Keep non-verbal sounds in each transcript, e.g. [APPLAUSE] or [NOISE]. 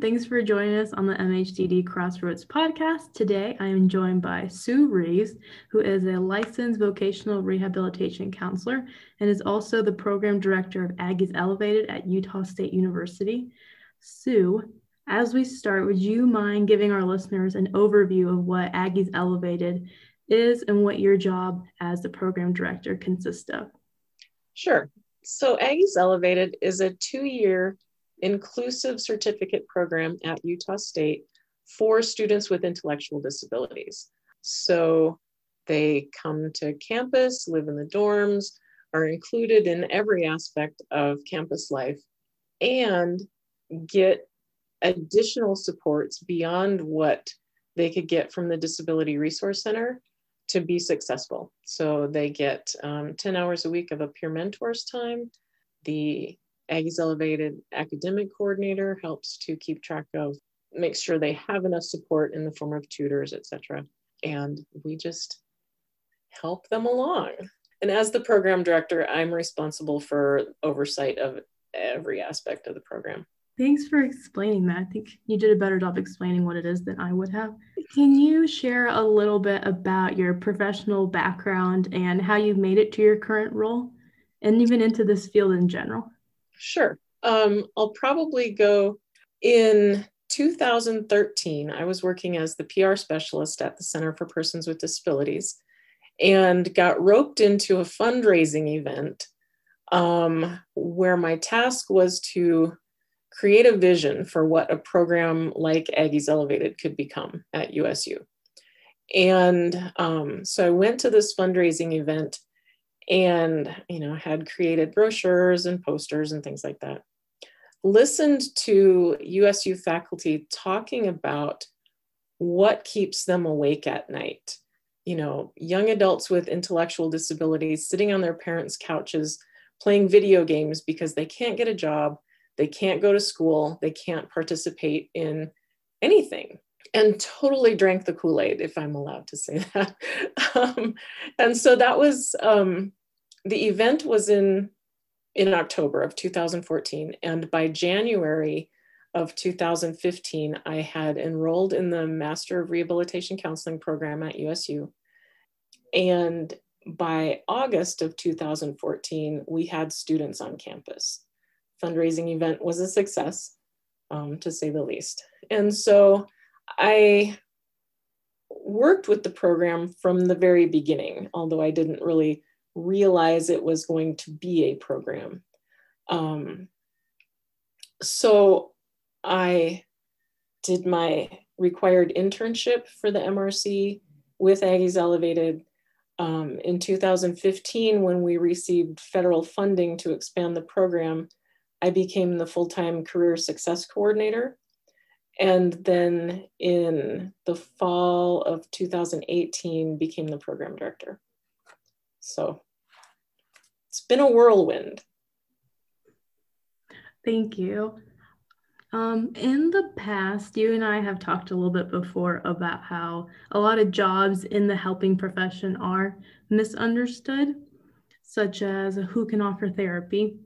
Thanks for joining us on the MHDD Crossroads podcast. Today, I am joined by Sue Reeves, who is a licensed vocational rehabilitation counselor and is also the program director of Aggies Elevated at Utah State University. Sue, as we start, would you mind giving our listeners an overview of what Aggies Elevated is and what your job as the program director consists of? Sure. So, Aggies Elevated is a two year inclusive certificate program at Utah State for students with intellectual disabilities. So they come to campus, live in the dorms, are included in every aspect of campus life, and get additional supports beyond what they could get from the Disability Resource Center to be successful. So they get um, 10 hours a week of a peer mentors time. The Aggies Elevated academic coordinator helps to keep track of, make sure they have enough support in the form of tutors, etc. And we just help them along. And as the program director, I'm responsible for oversight of every aspect of the program. Thanks for explaining that. I think you did a better job explaining what it is than I would have. Can you share a little bit about your professional background and how you made it to your current role and even into this field in general? Sure. Um, I'll probably go in 2013. I was working as the PR specialist at the Center for Persons with Disabilities and got roped into a fundraising event um, where my task was to create a vision for what a program like Aggies Elevated could become at USU. And um, so I went to this fundraising event and you know had created brochures and posters and things like that. Listened to usu faculty talking about what keeps them awake at night. You know young adults with intellectual disabilities sitting on their parents couches playing video games because they can't get a job they can't go to school they can't participate in anything and totally drank the kool-aid if i'm allowed to say [LAUGHS] that um, and so that was um, the event was in in October of 2014, and by January of 2015, I had enrolled in the Master of Rehabilitation Counseling program at USU. And by August of 2014, we had students on campus. Fundraising event was a success, um, to say the least. And so I worked with the program from the very beginning, although I didn't really realize it was going to be a program. Um, so I did my required internship for the MRC with Aggies Elevated. Um, in 2015, when we received federal funding to expand the program, I became the full time career success coordinator. And then in the fall of 2018, became the program director. So it's been a whirlwind. Thank you. Um, in the past, you and I have talked a little bit before about how a lot of jobs in the helping profession are misunderstood, such as who can offer therapy.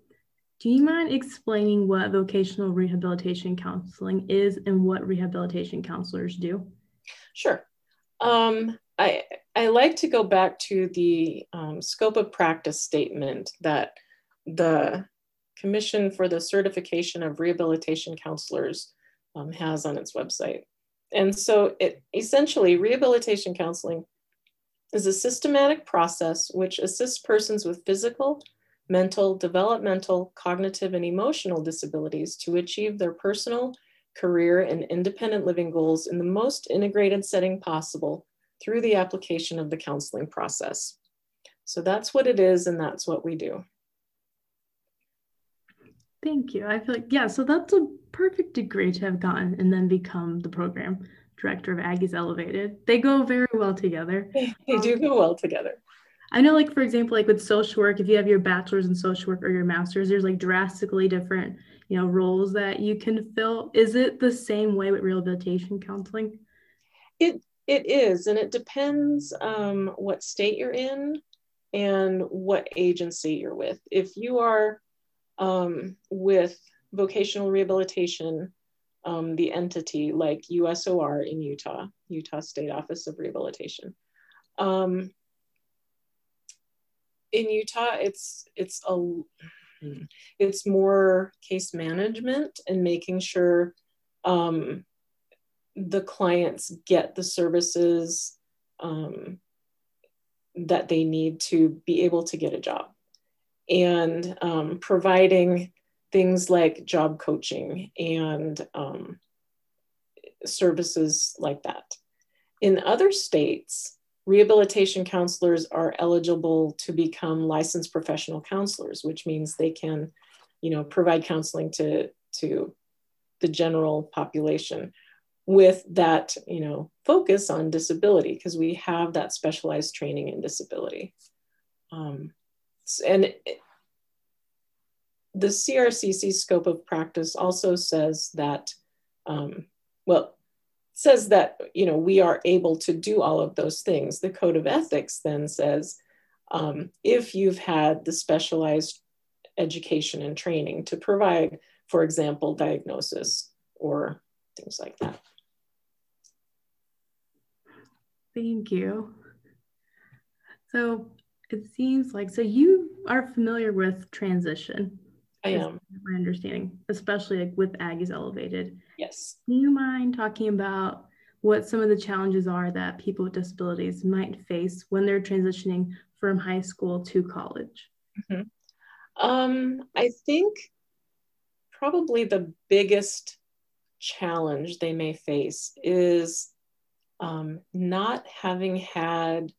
Do you mind explaining what vocational rehabilitation counseling is and what rehabilitation counselors do? Sure. Um, I, I like to go back to the um, scope of practice statement that the Commission for the Certification of Rehabilitation Counselors um, has on its website. And so it essentially rehabilitation counseling is a systematic process which assists persons with physical, mental, developmental, cognitive, and emotional disabilities to achieve their personal, career, and independent living goals in the most integrated setting possible through the application of the counseling process. So that's what it is, and that's what we do. Thank you. I feel like, yeah, so that's a perfect degree to have gotten and then become the program director of Aggies Elevated. They go very well together. [LAUGHS] They do go well together. I know, like, for example, like with social work, if you have your bachelor's in social work or your master's, there's like drastically different, you know, roles that you can fill. Is it the same way with rehabilitation counseling? It it is, and it depends um, what state you're in and what agency you're with. If you are um, with vocational rehabilitation, um, the entity like USOR in Utah, Utah State Office of Rehabilitation. Um, in Utah, it's it's a it's more case management and making sure um, the clients get the services um, that they need to be able to get a job and um, providing things like job coaching and um, services like that. In other states, rehabilitation counselors are eligible to become licensed professional counselors, which means they can, you know, provide counseling to, to the general population with that, you know, focus on disability because we have that specialized training in disability. Um, and the CRCC scope of practice also says that, um, well, says that you know we are able to do all of those things. The code of ethics then says um, if you've had the specialized education and training to provide, for example, diagnosis or things like that. Thank you. So it seems like so you are familiar with transition. I am. My understanding, especially like with Aggies Elevated. Yes. Do you mind talking about what some of the challenges are that people with disabilities might face when they're transitioning from high school to college? Mm-hmm. Um, I think probably the biggest challenge they may face is um, not having had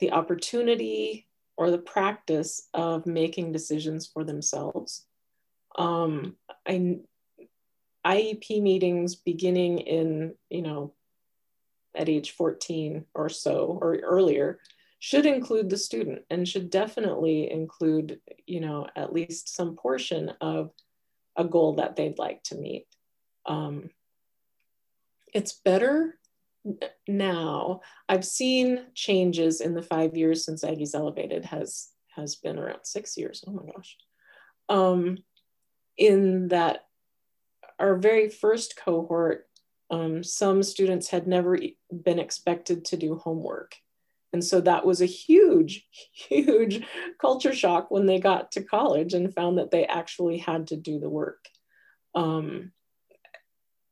the opportunity or the practice of making decisions for themselves. Um, I, IEP meetings beginning in, you know, at age 14 or so or earlier should include the student and should definitely include, you know, at least some portion of a goal that they'd like to meet. Um, it's better now i've seen changes in the five years since aggies elevated has has been around six years oh my gosh um, in that our very first cohort um, some students had never been expected to do homework and so that was a huge [LAUGHS] huge culture shock when they got to college and found that they actually had to do the work um,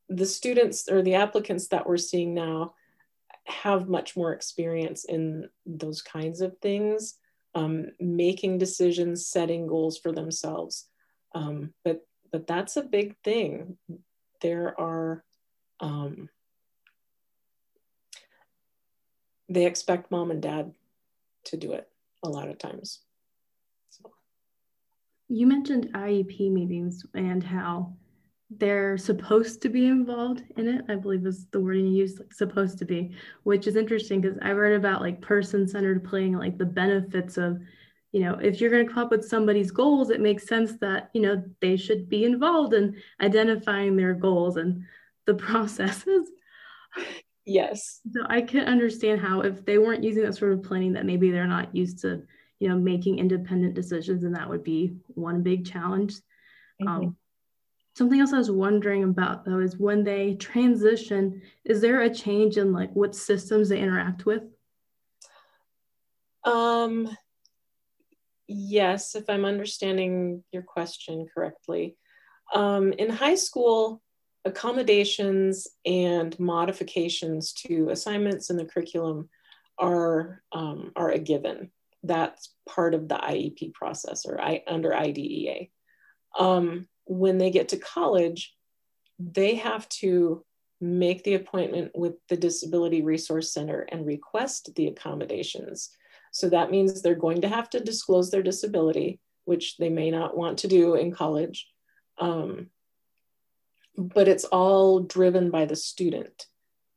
the students or the applicants that we're seeing now have much more experience in those kinds of things, um, making decisions, setting goals for themselves. Um, but but that's a big thing. There are um, they expect mom and dad to do it a lot of times. So. You mentioned IEP meetings and how they're supposed to be involved in it i believe is the wording you used like supposed to be which is interesting because i read about like person-centered planning like the benefits of you know if you're going to come up with somebody's goals it makes sense that you know they should be involved in identifying their goals and the [LAUGHS] processes yes so i can understand how if they weren't using that sort of planning that maybe they're not used to you know making independent decisions and that would be one big challenge mm-hmm. um, Something else I was wondering about though is when they transition, is there a change in like what systems they interact with? Um, yes, if I'm understanding your question correctly. Um, in high school, accommodations and modifications to assignments in the curriculum are, um, are a given. That's part of the IEP process or I, under IDEA. Um, when they get to college, they have to make the appointment with the Disability Resource Center and request the accommodations. So that means they're going to have to disclose their disability, which they may not want to do in college. Um, but it's all driven by the student.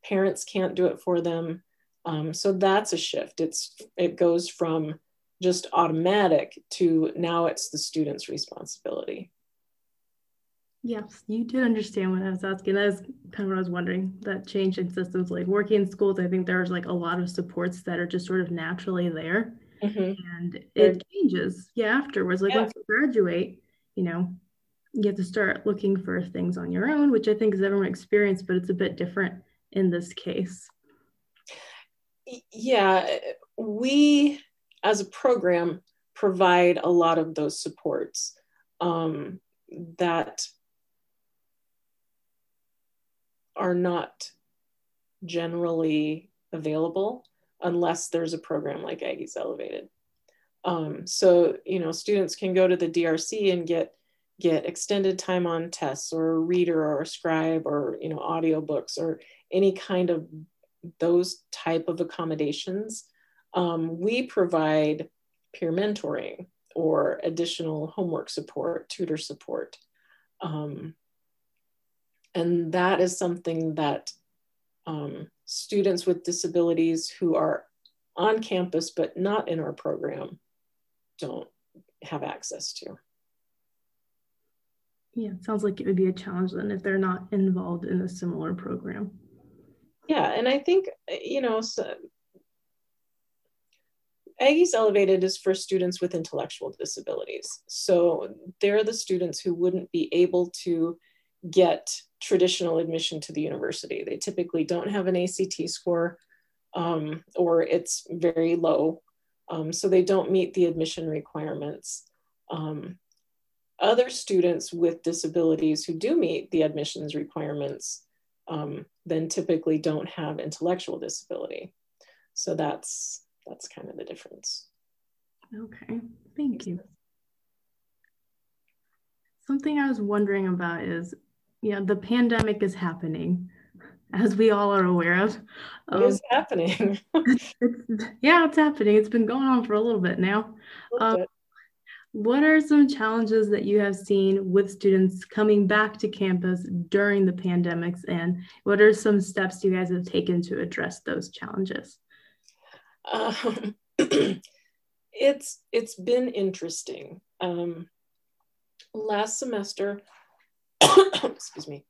Parents can't do it for them. Um, so that's a shift. It's it goes from just automatic to now it's the student's responsibility. Yes, you did understand what I was asking. That is kind of what I was wondering. That change in systems, like working in schools, I think there's like a lot of supports that are just sort of naturally there. Mm-hmm. And it changes, yeah, afterwards. Like yeah. once you graduate, you know, you have to start looking for things on your own, which I think is everyone experience, but it's a bit different in this case. Yeah, we as a program provide a lot of those supports um, that are not generally available unless there's a program like Aggies Elevated. Um, so, you know, students can go to the DRC and get get extended time on tests or a reader or a scribe or, you know, audiobooks or any kind of those type of accommodations. Um, we provide peer mentoring or additional homework support, tutor support. Um, and that is something that um, students with disabilities who are on campus but not in our program don't have access to. Yeah, it sounds like it would be a challenge then if they're not involved in a similar program. Yeah, and I think, you know, so Aggies Elevated is for students with intellectual disabilities. So they're the students who wouldn't be able to get traditional admission to the university. They typically don't have an ACT score um, or it's very low. Um, so they don't meet the admission requirements. Um, other students with disabilities who do meet the admissions requirements um, then typically don't have intellectual disability. So that's that's kind of the difference. Okay, thank you. Something I was wondering about is yeah, the pandemic is happening, as we all are aware of. Um, it is happening. [LAUGHS] it's, yeah, it's happening. It's been going on for a little bit now. Um, bit. What are some challenges that you have seen with students coming back to campus during the pandemics, and what are some steps you guys have taken to address those challenges? Um, [CLEARS THROAT] it's it's been interesting. Um, last semester, [COUGHS] excuse me.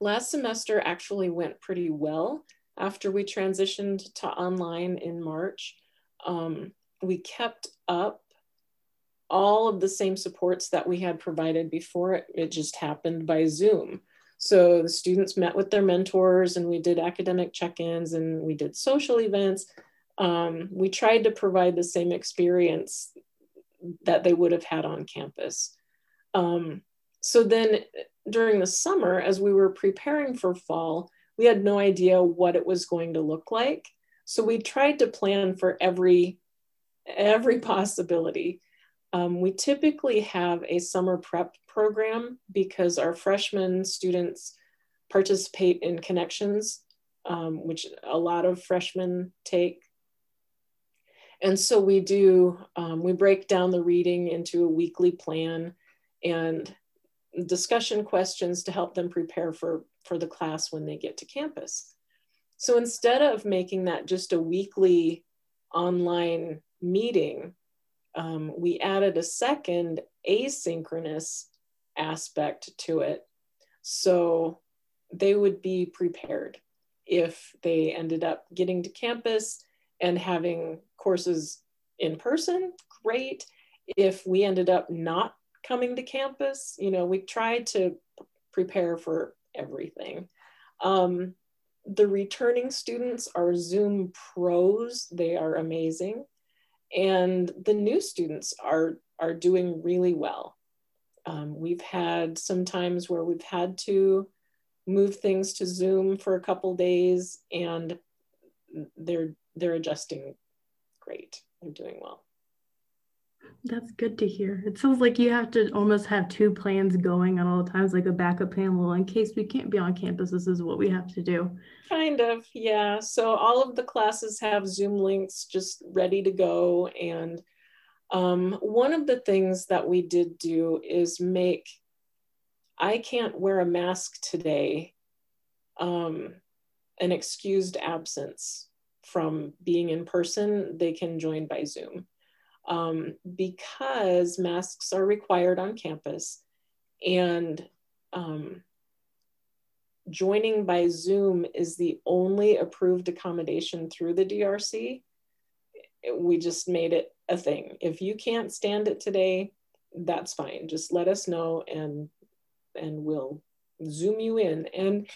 Last semester actually went pretty well after we transitioned to online in March. Um, we kept up all of the same supports that we had provided before it, it just happened by Zoom. So the students met with their mentors and we did academic check-ins and we did social events. Um, we tried to provide the same experience that they would have had on campus. Um, so then during the summer, as we were preparing for fall, we had no idea what it was going to look like. So we tried to plan for every, every possibility. Um, we typically have a summer prep program because our freshman students participate in connections, um, which a lot of freshmen take. And so we do, um, we break down the reading into a weekly plan and discussion questions to help them prepare for, for the class when they get to campus. So instead of making that just a weekly online meeting, um, we added a second asynchronous aspect to it. So they would be prepared if they ended up getting to campus and having courses in person, great. If we ended up not coming to campus, you know, we tried to prepare for everything. Um, the returning students are Zoom pros, they are amazing. And the new students are, are doing really well. Um, we've had some times where we've had to move things to Zoom for a couple days and they're they're adjusting great. They're doing well. That's good to hear. It sounds like you have to almost have two plans going at all times, like a backup plan. Well, in case we can't be on campus, this is what we have to do. Kind of, yeah. So all of the classes have Zoom links just ready to go. And um, one of the things that we did do is make I can't wear a mask today um, an excused absence from being in person. They can join by Zoom um, because masks are required on campus and um, joining by Zoom is the only approved accommodation through the DRC. We just made it a thing. If you can't stand it today, that's fine. Just let us know and and we'll zoom you in. And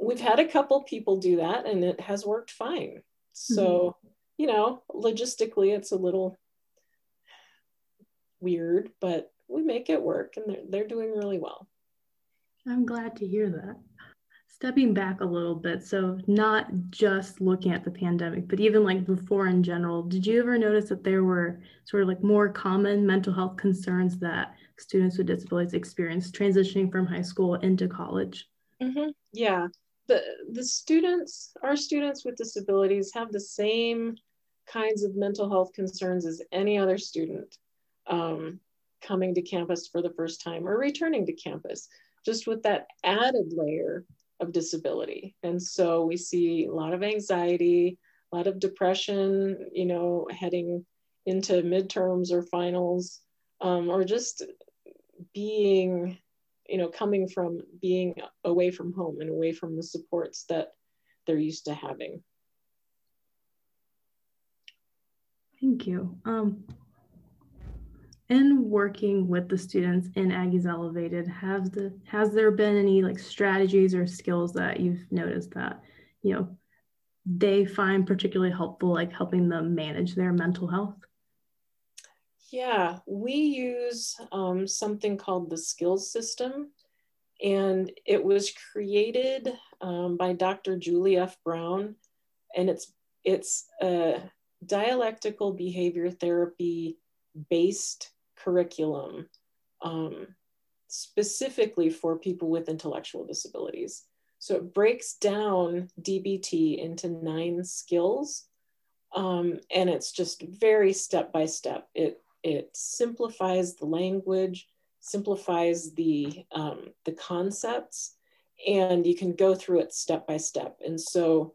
we've had a couple people do that and it has worked fine. So, mm-hmm. you know, logistically it's a little weird, but we make it work and they're, they're doing really well. I'm glad to hear that. Stepping back a little bit, so not just looking at the pandemic, but even like before in general, did you ever notice that there were sort of like more common mental health concerns that students with disabilities experience transitioning from high school into college? Mm-hmm. Yeah, the the students, our students with disabilities, have the same kinds of mental health concerns as any other student um, coming to campus for the first time or returning to campus, just with that added layer of disability. And so we see a lot of anxiety, a lot of depression, you know, heading into midterms or finals, um, or just being, you know, coming from being away from home and away from the supports that they're used to having. Thank you. Um, in working with the students in Aggies Elevated, has the has there been any like strategies or skills that you've noticed that you know they find particularly helpful, like helping them manage their mental health? Yeah, we use um, something called the skills system, and it was created um, by Dr. Julie F. Brown, and it's it's a dialectical behavior therapy based curriculum um, specifically for people with intellectual disabilities. So it breaks down DBT into nine skills, um, and it's just very step by step. It it simplifies the language, simplifies the um, the concepts, and you can go through it step by step. And so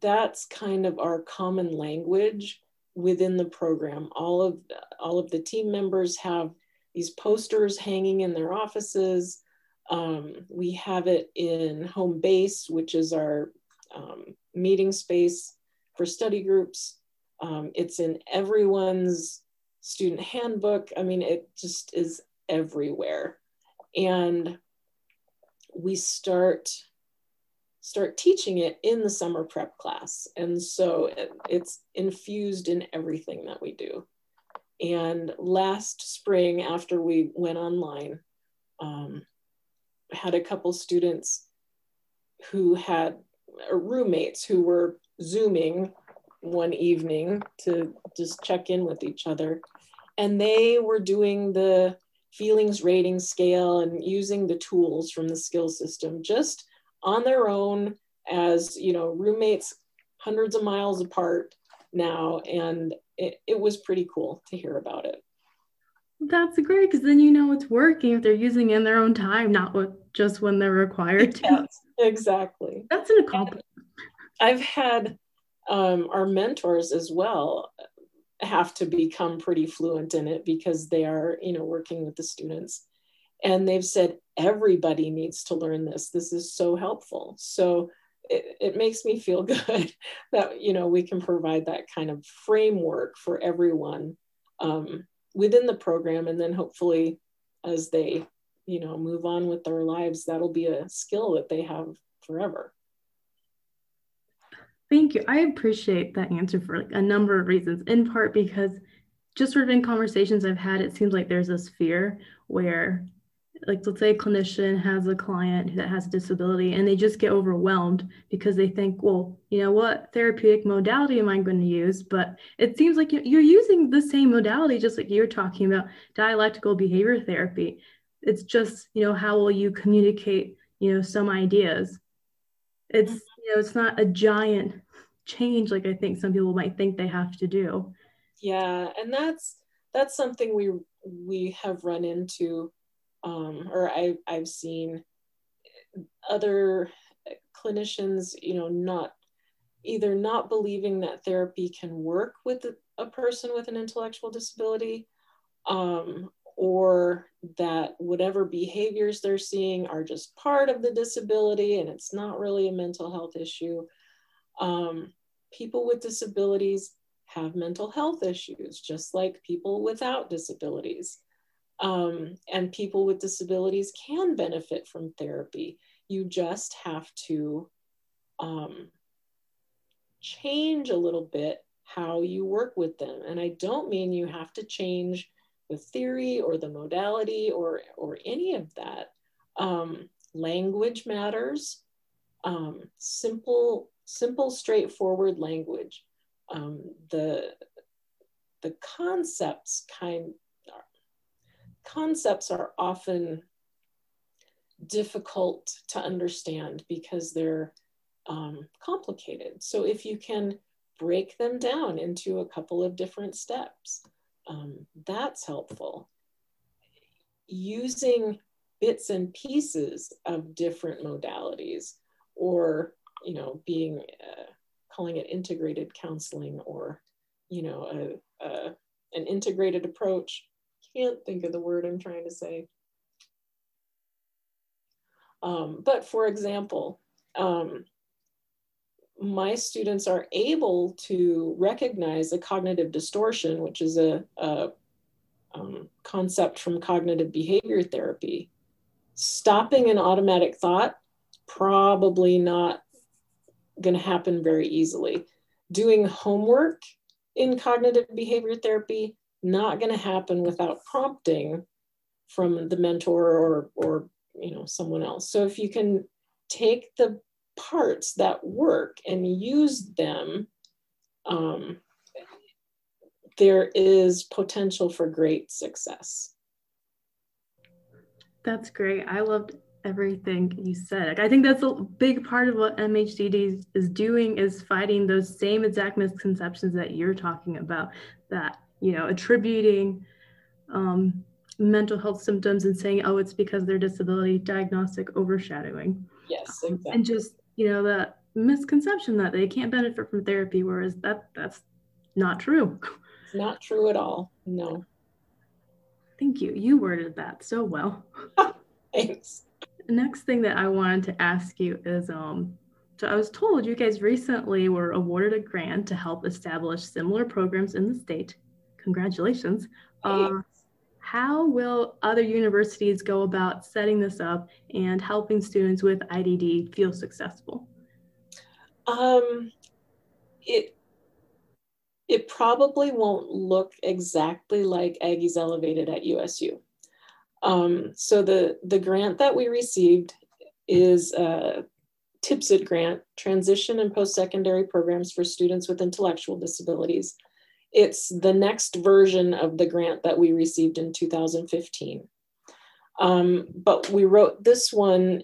that's kind of our common language within the program. All of all of the team members have these posters hanging in their offices. Um, we have it in home base, which is our um, meeting space for study groups. Um, it's in everyone's student handbook. I mean, it just is everywhere. And we start start teaching it in the summer prep class. And so it, it's infused in everything that we do. And last spring, after we went online, um, had a couple students who had roommates who were Zooming one evening to just check in with each other. And they were doing the feelings rating scale and using the tools from the skill system just on their own as you know roommates hundreds of miles apart now and it, it was pretty cool to hear about it. That's great because then you know it's working if they're using it in their own time not with, just when they're required to. Yes, exactly. That's an accomplishment. And i've had um, our mentors as well have to become pretty fluent in it because they are you know working with the students and they've said everybody needs to learn this. This is so helpful. So it, it makes me feel [LAUGHS] good that you know we can provide that kind of framework for everyone um, within the program. And then hopefully as they you know move on with their lives that'll be a skill that they have forever. Thank you. I appreciate that answer for like a number of reasons. In part because just sort of in conversations i've had it seems like there's this fear where like let's say a clinician has a client that has a disability and they just get overwhelmed because they think well you know what? Therapeutic modality am i going to use? But it seems like you're using the same modality just like you're talking about dialectical behavior therapy. It's just you know how will you communicate you know some ideas? It's mm-hmm. you know it's not a giant change like i think some people might think they have to do. Yeah and that's that's something we we have run into um, or I, I've seen other clinicians, you know, not either not believing that therapy can work with a person with an intellectual disability, um, or that whatever behaviors they're seeing are just part of the disability and it's not really a mental health issue. Um, people with disabilities have mental health issues, just like people without disabilities. Um, and people with disabilities can benefit from therapy. You just have to um, change a little bit how you work with them. And I don't mean you have to change the theory or the modality or, or any of that. Um, language matters. Um, simple, simple, straightforward language. Um, the, the concepts kind concepts are often difficult to understand because they're um, complicated. So if you can break them down into a couple of different steps, um, that's helpful. Using bits and pieces of different modalities or, you know, being, uh, calling it integrated counseling or, you know, a, a, an integrated approach. Can't think of the word I'm trying to say. Um, but for example, um, my students are able to recognize a cognitive distortion, which is a, a um, concept from cognitive behavior therapy. Stopping an automatic thought, probably not going to happen very easily. Doing homework in cognitive behavior therapy, not going to happen without prompting from the mentor or, or you know someone else. So if you can take the parts that work and use them, um, there is potential for great success. That's great. I loved everything you said. I think that's a big part of what MHDD is doing is fighting those same exact misconceptions that you're talking about. That you know, attributing um, mental health symptoms and saying, "Oh, it's because their disability," diagnostic overshadowing. Yes, exactly. Um, and just you know the misconception that they can't benefit from therapy whereas that that's not true. It's not true at all no. Thank you. You worded that so well. [LAUGHS] Thanks. Next thing that i wanted to ask you is um so i was told you guys recently were awarded a grant to help establish similar programs in the state congratulations uh, how will other universities go about setting this up and helping students with IDD feel successful? Um, it it probably won't look exactly like Aggies Elevated at USU. Um, so the the grant that we received is a TPSID grant, Transition and Post-Secondary Programs for Students with Intellectual Disabilities. It's the next version of the grant that we received in 2015. Um, but we wrote this one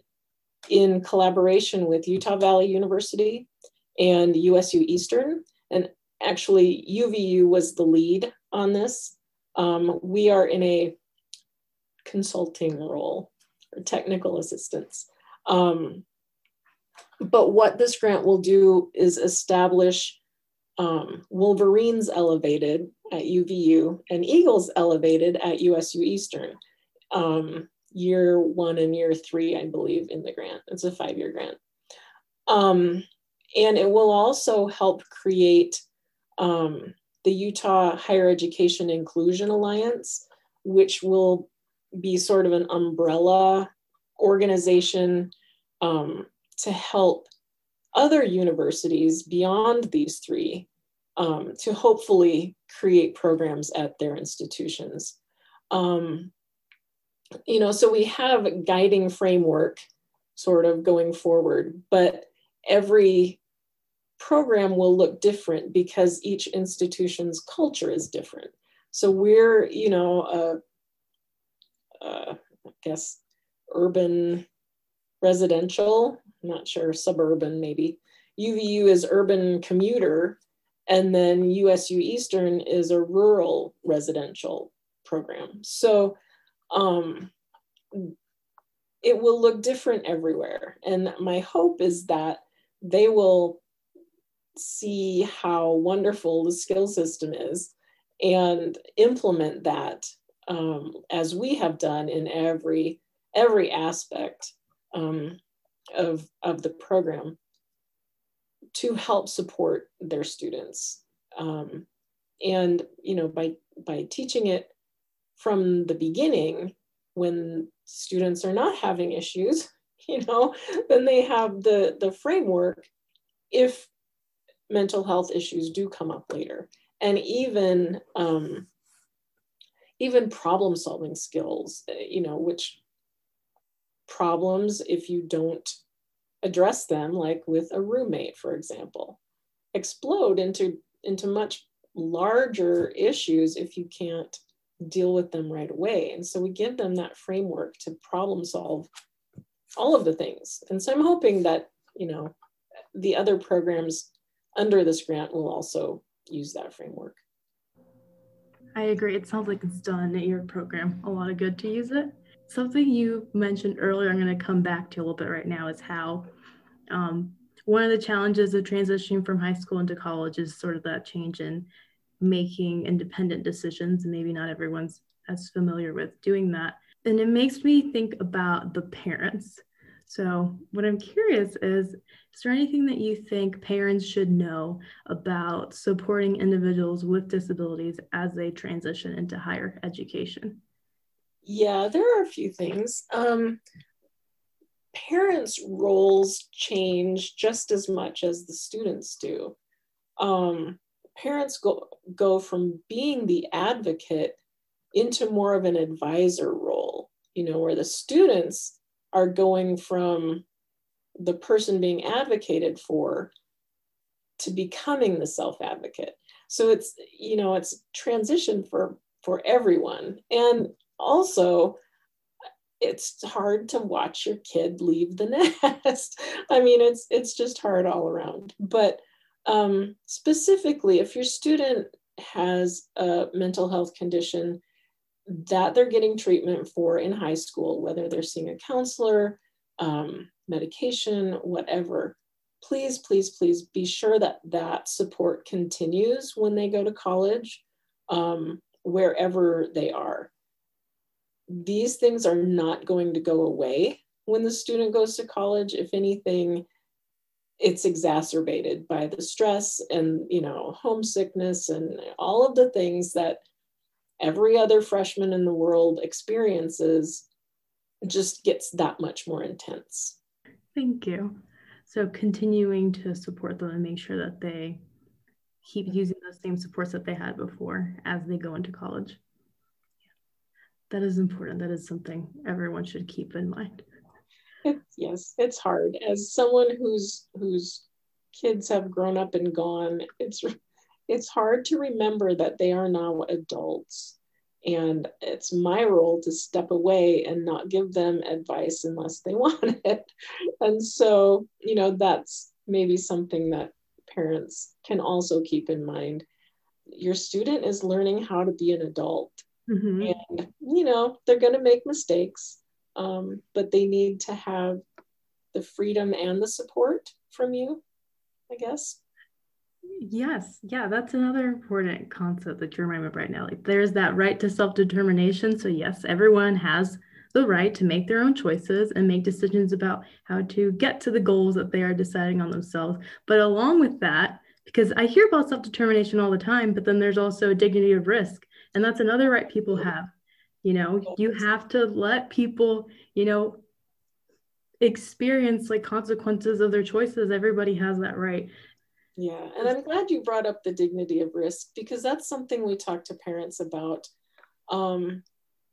in collaboration with Utah Valley University and USU Eastern. And actually, UVU was the lead on this. Um, we are in a consulting role or technical assistance. Um, but what this grant will do is establish um, Wolverines elevated at UVU and Eagles elevated at USU Eastern. Um, year one and year three, I believe, in the grant. It's a five year grant. Um, and it will also help create um, the Utah Higher Education Inclusion Alliance, which will be sort of an umbrella organization um, to help other universities beyond these three um, to hopefully create programs at their institutions. Um, you know, so we have a guiding framework sort of going forward, but every program will look different because each institution's culture is different. So we're, you know, uh, uh, I guess urban residential I'm not sure, suburban maybe. UVU is urban commuter, and then USU Eastern is a rural residential program. So um, it will look different everywhere. And my hope is that they will see how wonderful the skill system is and implement that um, as we have done in every every aspect um, of, of the program to help support their students. Um, and, you know, by, by teaching it from the beginning when students are not having issues [LAUGHS] you know then they have the the framework if mental health issues do come up later and even um, even problem solving skills uh, you know which problems if you don't address them like with a roommate for example. Explode into into much larger issues if you can't deal with them right away. And so we give them that framework to problem solve all of the things. And so i'm hoping that you know the other programs under this grant will also use that framework. I agree. It sounds like it's done at your program. A lot of good to use it. Something you mentioned earlier, I'm going to come back to a little bit right now, is how um, one of the challenges of transitioning from high school into college is sort of that change in making independent decisions. And maybe not everyone's as familiar with doing that. And it makes me think about the parents so, what I'm curious is is there anything that you think parents should know about supporting individuals with disabilities as they transition into higher education? Yeah, there are a few things. Um, parents' roles change just as much as the students do. Um, parents go, go from being the advocate into more of an advisor role, you know, where the students are going from the person being advocated for to becoming the self advocate so it's you know it's transition for for everyone and also it's hard to watch your kid leave the [LAUGHS] nest i mean it's it's just hard all around but um, specifically if your student has a mental health condition that they're getting treatment for in high school, whether they're seeing a counselor, um, medication, whatever, please, please, please be sure that that support continues when they go to college, um, wherever they are. These things are not going to go away when the student goes to college. If anything, it's exacerbated by the stress and you know homesickness and all of the things that every other freshman in the world experiences just gets that much more intense. Thank you. So continuing to support them and make sure that they keep using those same supports that they had before as they go into college. That is important. That is something everyone should keep in mind. [LAUGHS] yes, it's hard. As someone whose whose kids have grown up and gone, it's it's hard to remember that they are now adults. And it's my role to step away and not give them advice unless they [LAUGHS] want it. And so, you know, that's maybe something that parents can also keep in mind. Your student is learning how to be an adult. Mm-hmm. And, you know, they're going to make mistakes, um, but they need to have the freedom and the support from you, I guess. Yes, yeah, that's another important concept that you're reminding me right now. Like there's that right to self-determination. So yes, everyone has the right to make their own choices and make decisions about how to get to the goals that they are deciding on themselves. But along with that, because I hear about self-determination all the time, but then there's also dignity of risk. And that's another right people have. You know, you have to let people, you know, experience like consequences of their choices. Everybody has that right. Yeah, and I'm glad you brought up the dignity of risk because that's something we talk to parents about. Um,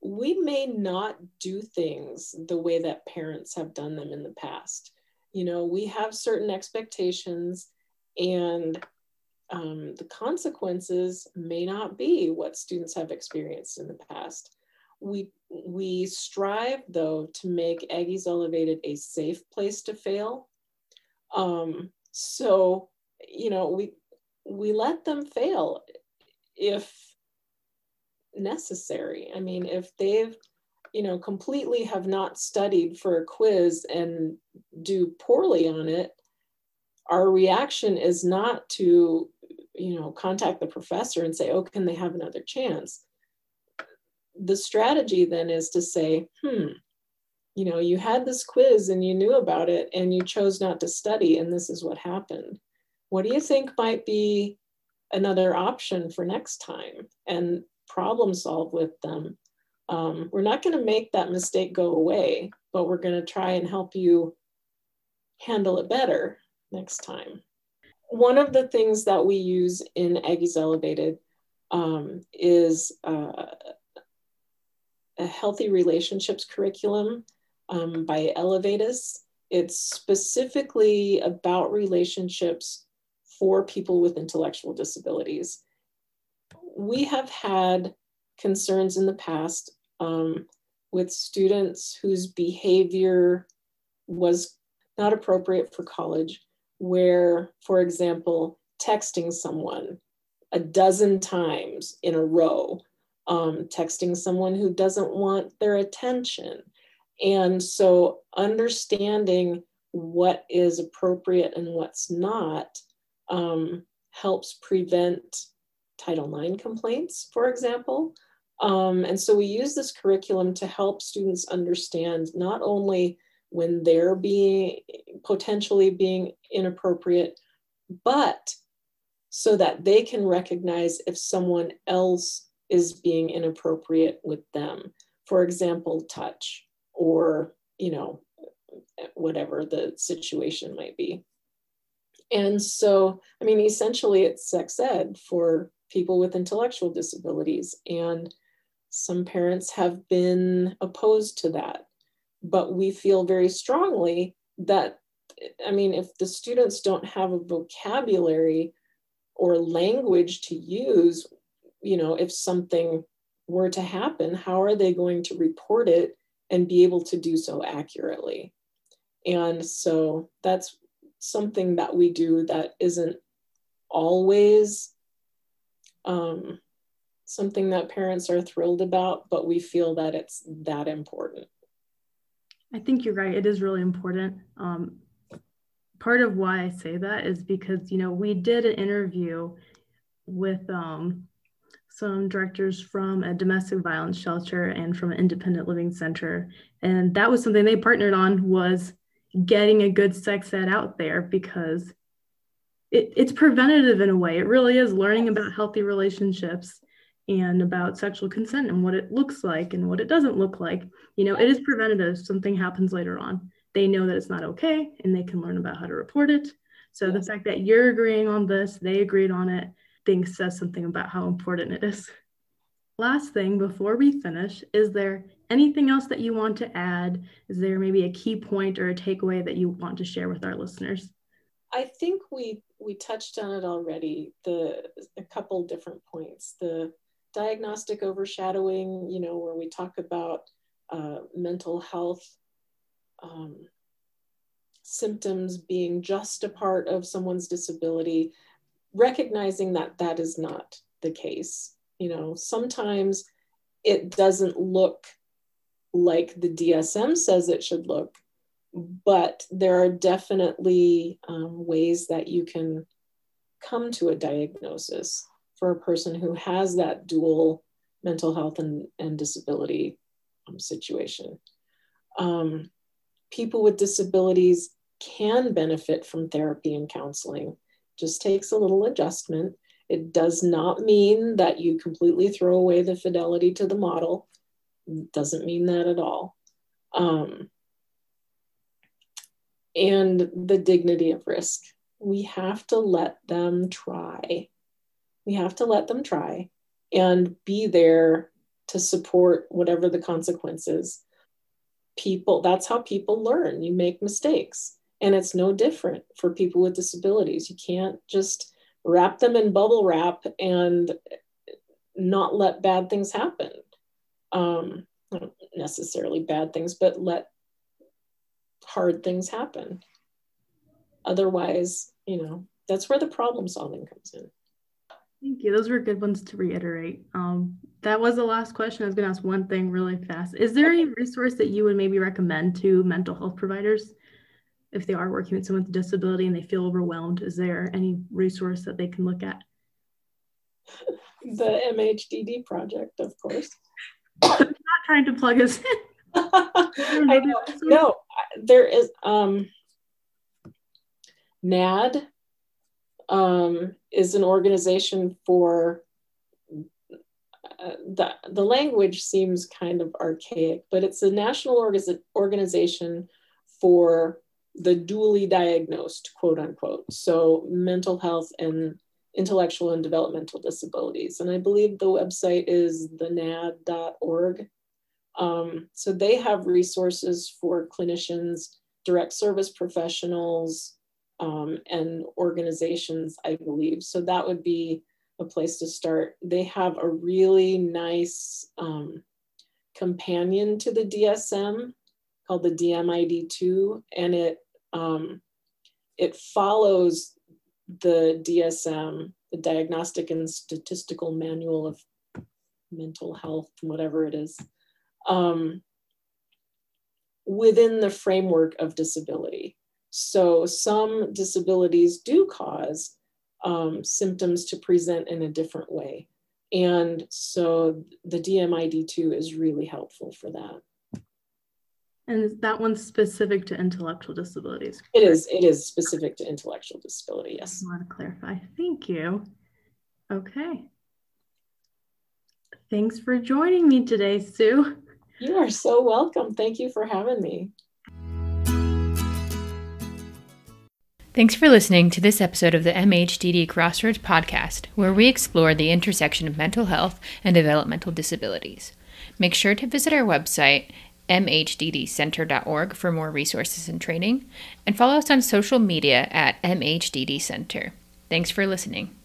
we may not do things the way that parents have done them in the past. You know, we have certain expectations, and um, the consequences may not be what students have experienced in the past. We we strive though to make Aggies Elevated a safe place to fail. Um, so you know we we let them fail if necessary i mean if they've you know completely have not studied for a quiz and do poorly on it our reaction is not to you know contact the professor and say oh can they have another chance? The strategy then is to say hmm you know you had this quiz and you knew about it and you chose not to study and this is what happened. What do you think might be another option for next time? And problem solve with them. Um, we're not going to make that mistake go away, but we're going to try and help you handle it better next time. One of the things that we use in Aggies Elevated um, is uh, a healthy relationships curriculum um, by Elevatus. It's specifically about relationships for people with intellectual disabilities. We have had concerns in the past um, with students whose behavior was not appropriate for college, where, for example, texting someone a dozen times in a row, um, texting someone who doesn't want their attention. And so understanding what is appropriate and what's not um, helps prevent Title IX complaints, for example. Um, and so we use this curriculum to help students understand not only when they're being potentially being inappropriate, but so that they can recognize if someone else is being inappropriate with them. For example, touch or, you know, whatever the situation might be. And so, I mean, essentially, it's sex ed for people with intellectual disabilities. And some parents have been opposed to that. But we feel very strongly that, I mean, if the students don't have a vocabulary or language to use, you know, if something were to happen, how are they going to report it and be able to do so accurately? And so that's something that we do that isn't always um, something that parents are thrilled about, but we feel that it's that important. I think you're right. It is really important. Um, part of why I say that is because, you know, we did an interview with um, some directors from a domestic violence shelter and from an independent living center. And that was something they partnered on was getting a good sex ed out there because it, it's preventative in a way. It really is learning about healthy relationships and about sexual consent and what it looks like and what it doesn't look like. You know, it is preventative. Something happens later on. They know that it's not okay and they can learn about how to report it. So the fact that you're agreeing on this, they agreed on it, I think says something about how important it is. Last thing before we finish, is there anything else that you want to add? Is there maybe a key point or a takeaway that you want to share with our listeners? I think we we touched on it already. The a couple different points. The diagnostic overshadowing, you know, where we talk about uh, mental health um, symptoms being just a part of someone's disability, recognizing that that is not the case. You know, sometimes it doesn't look like the DSM says it should look, but there are definitely um, ways that you can come to a diagnosis for a person who has that dual mental health and, and disability um, situation. Um, people with disabilities can benefit from therapy and counseling, just takes a little adjustment. It does not mean that you completely throw away the fidelity to the model. Doesn't mean that at all. Um, and the dignity of risk. We have to let them try. We have to let them try and be there to support whatever the consequences. People, that's how people learn. You make mistakes. And it's no different for people with disabilities. You can't just wrap them in bubble wrap and not let bad things happen. Um, not necessarily bad things, but let hard things happen. Otherwise, you know, that's where the problem solving comes in. Thank you. Those were good ones to reiterate. Um, that was the last question. I was going to ask one thing really fast. Is there any resource that you would maybe recommend to mental health providers if they are working with someone with a disability and they feel overwhelmed? Is there any resource that they can look at? The MHDD project, of course. [COUGHS] I'm not trying to plug us in. [LAUGHS] I know. No, there is um, NADD um, is an organization for the, the language seems kind of archaic, but it's a national organization for the dually diagnosed, quote unquote. So mental health and intellectual and developmental disabilities. And I believe the website is thenadd.org. Um, so they have resources for clinicians, direct service professionals, um, and organizations, I believe. So that would be a place to start. They have a really nice um, companion to the DSM called the DMID2, and it um, it follows the DSM, the Diagnostic and Statistical Manual of Mental Health, whatever it is, um, within the framework of disability. So some disabilities do cause um, symptoms to present in a different way. And so the DMID2 is really helpful for that. And that one's specific to intellectual disabilities? It is. It is specific to intellectual disability, yes. I want to clarify. Thank you. Okay. Thanks for joining me today, Sue. You are so welcome. Thank you for having me. Thanks for listening to this episode of the MHDD Crossroads podcast, where we explore the intersection of mental health and developmental disabilities. Make sure to visit our website, mhddcenter.org, for more resources and training, and follow us on social media at MHDD Center. Thanks for listening.